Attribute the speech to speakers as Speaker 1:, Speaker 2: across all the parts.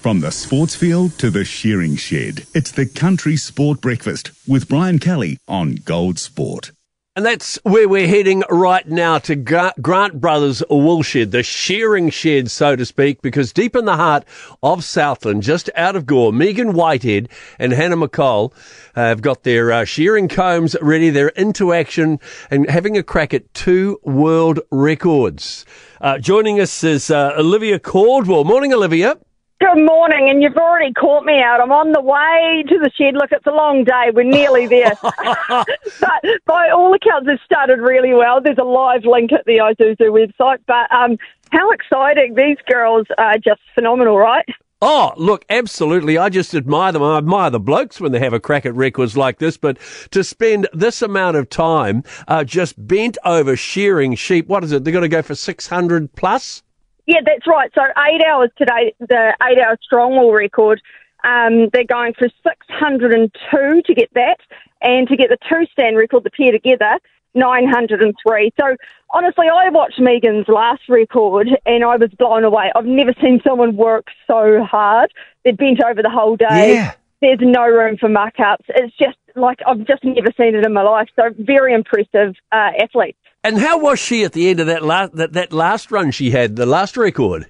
Speaker 1: From the sports field to the shearing shed, it's the Country Sport Breakfast with Brian Kelly on Gold Sport.
Speaker 2: And that's where we're heading right now to Grant Brothers Woolshed, the shearing shed, so to speak, because deep in the heart of Southland, just out of Gore, Megan Whitehead and Hannah McCall have got their uh, shearing combs ready. They're into action and having a crack at two world records. Uh, joining us is uh, Olivia Caldwell. Morning, Olivia.
Speaker 3: Good morning, and you've already caught me out. I'm on the way to the shed. Look, it's a long day. We're nearly there. but by all accounts, it started really well. There's a live link at the Isuzu website. But um, how exciting! These girls are just phenomenal, right?
Speaker 2: Oh, look, absolutely. I just admire them. I admire the blokes when they have a crack at records like this, but to spend this amount of time uh, just bent over shearing sheep, what is it? They're going to go for 600 plus?
Speaker 3: Yeah, that's right. So eight hours today, the eight hour strong wool record. Um, they're going for 602 to get that, and to get the two stand record, the pair together, 903. So honestly, I watched Megan's last record and I was blown away. I've never seen someone work so hard. They're bent over the whole day.
Speaker 2: Yeah.
Speaker 3: There's no room for muck ups. It's just like I've just never seen it in my life. So very impressive uh, athlete.
Speaker 2: And how was she at the end of that last that, that last run she had, the last record?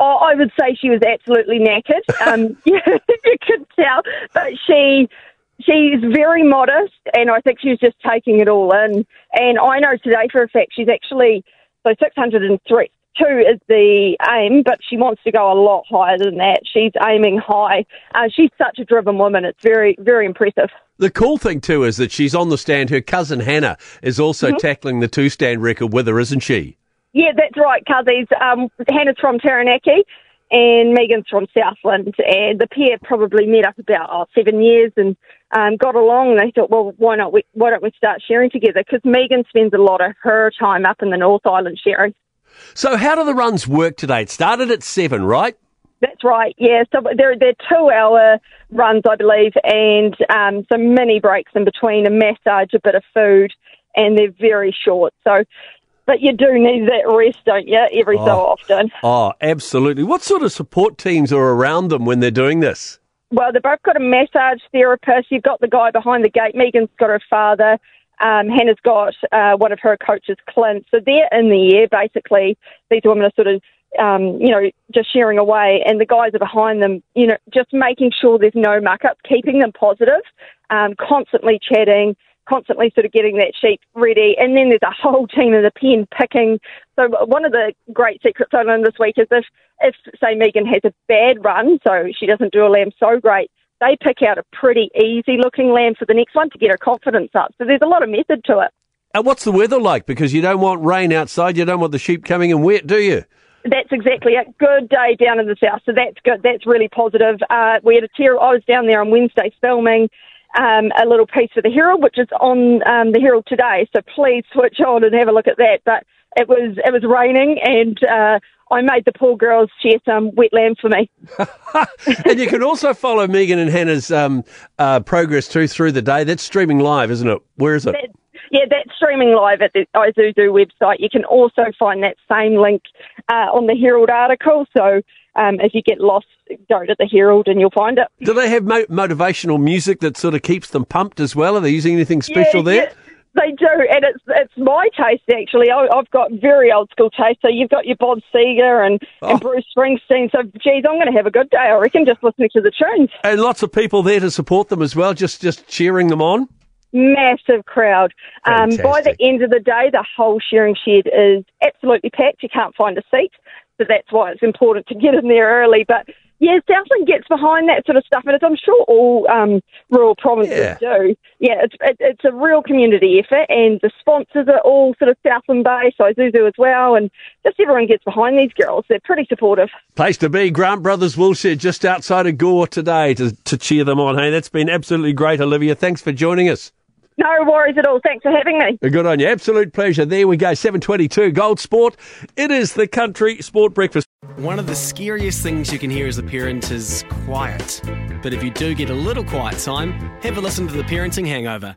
Speaker 3: Oh, I would say she was absolutely knackered. Um, you, you could tell, but she she's very modest, and I think she's just taking it all in. And I know today for a fact she's actually so six hundred and three two is the aim, but she wants to go a lot higher than that. She's aiming high. Uh, she's such a driven woman. It's very, very impressive.
Speaker 2: The cool thing too is that she's on the stand. Her cousin Hannah is also mm-hmm. tackling the two stand record with her, isn't she?
Speaker 3: Yeah, that's right, Cuzzies. Um, Hannah's from Taranaki and Megan's from Southland, and the pair probably met up about oh, seven years and um, got along. And they thought, well, why not? We, why don't we start shearing together? Because Megan spends a lot of her time up in the North Island shearing.
Speaker 2: So, how do the runs work today? It started at seven, right?
Speaker 3: That's right. Yeah. So they're they're two hour runs, I believe, and um, some mini breaks in between, a massage, a bit of food, and they're very short. So. But you do need that rest, don't you, every oh, so often?
Speaker 2: Oh, absolutely. What sort of support teams are around them when they're doing this?
Speaker 3: Well, they've both got a massage therapist. You've got the guy behind the gate. Megan's got her father. Um, Hannah's got uh, one of her coaches, Clint. So they're in the air, basically. These women are sort of, um, you know, just shearing away, and the guys are behind them, you know, just making sure there's no muck up, keeping them positive, um, constantly chatting, constantly sort of getting that sheep ready. And then there's a whole team in the pen picking. So one of the great secrets I learned this week is if, if say Megan has a bad run, so she doesn't do a lamb so great, they pick out a pretty easy looking lamb for the next one to get her confidence up. So there's a lot of method to it.
Speaker 2: And what's the weather like? Because you don't want rain outside, you don't want the sheep coming in wet, do you?
Speaker 3: That's exactly a good day down in the south, so that's good. That's really positive. Uh, we had a tear. I was down there on Wednesday filming um, a little piece for the Herald, which is on um, the Herald today. So please switch on and have a look at that. But it was it was raining, and uh, I made the poor girls shear some wet lamb for me.
Speaker 2: and you can also follow Megan and Hannah's um, uh, progress too through the day. That's streaming live, isn't it? Where is it?
Speaker 3: That, yeah, that's streaming live at the Isuzu website. You can also find that same link uh, on the Herald article. So um, if you get lost, go to the Herald and you'll find it.
Speaker 2: Do they have mo- motivational music that sort of keeps them pumped as well? Are they using anything special
Speaker 3: yeah,
Speaker 2: there?
Speaker 3: Yeah. They do, and it's it's my taste actually. I, have got very old school taste. So you've got your Bob Seger and, oh. and Bruce Springsteen. So geez, I'm going to have a good day. I reckon just listening to the tunes.
Speaker 2: And lots of people there to support them as well, just just cheering them on.
Speaker 3: Massive crowd. Um, by the end of the day, the whole shearing shed is absolutely packed. You can't find a seat, so that's why it's important to get in there early. But yeah, Southland gets behind that sort of stuff, and as I'm sure all um, rural provinces yeah. do. Yeah, it's it, it's a real community effort, and the sponsors are all sort of Southland based, Isuzu as well, and just everyone gets behind these girls. They're pretty supportive.
Speaker 2: Place to be, Grant Brothers Woolshed, just outside of Gore today to, to cheer them on. Hey, that's been absolutely great, Olivia. Thanks for joining us.
Speaker 3: No worries at all. Thanks for having me.
Speaker 2: Uh, good on you. Absolute pleasure. There we go. 722 Gold Sport. It is the country sport breakfast.
Speaker 4: One of the scariest things you can hear as a parent is quiet. But if you do get a little quiet time, have a listen to the Parenting Hangover.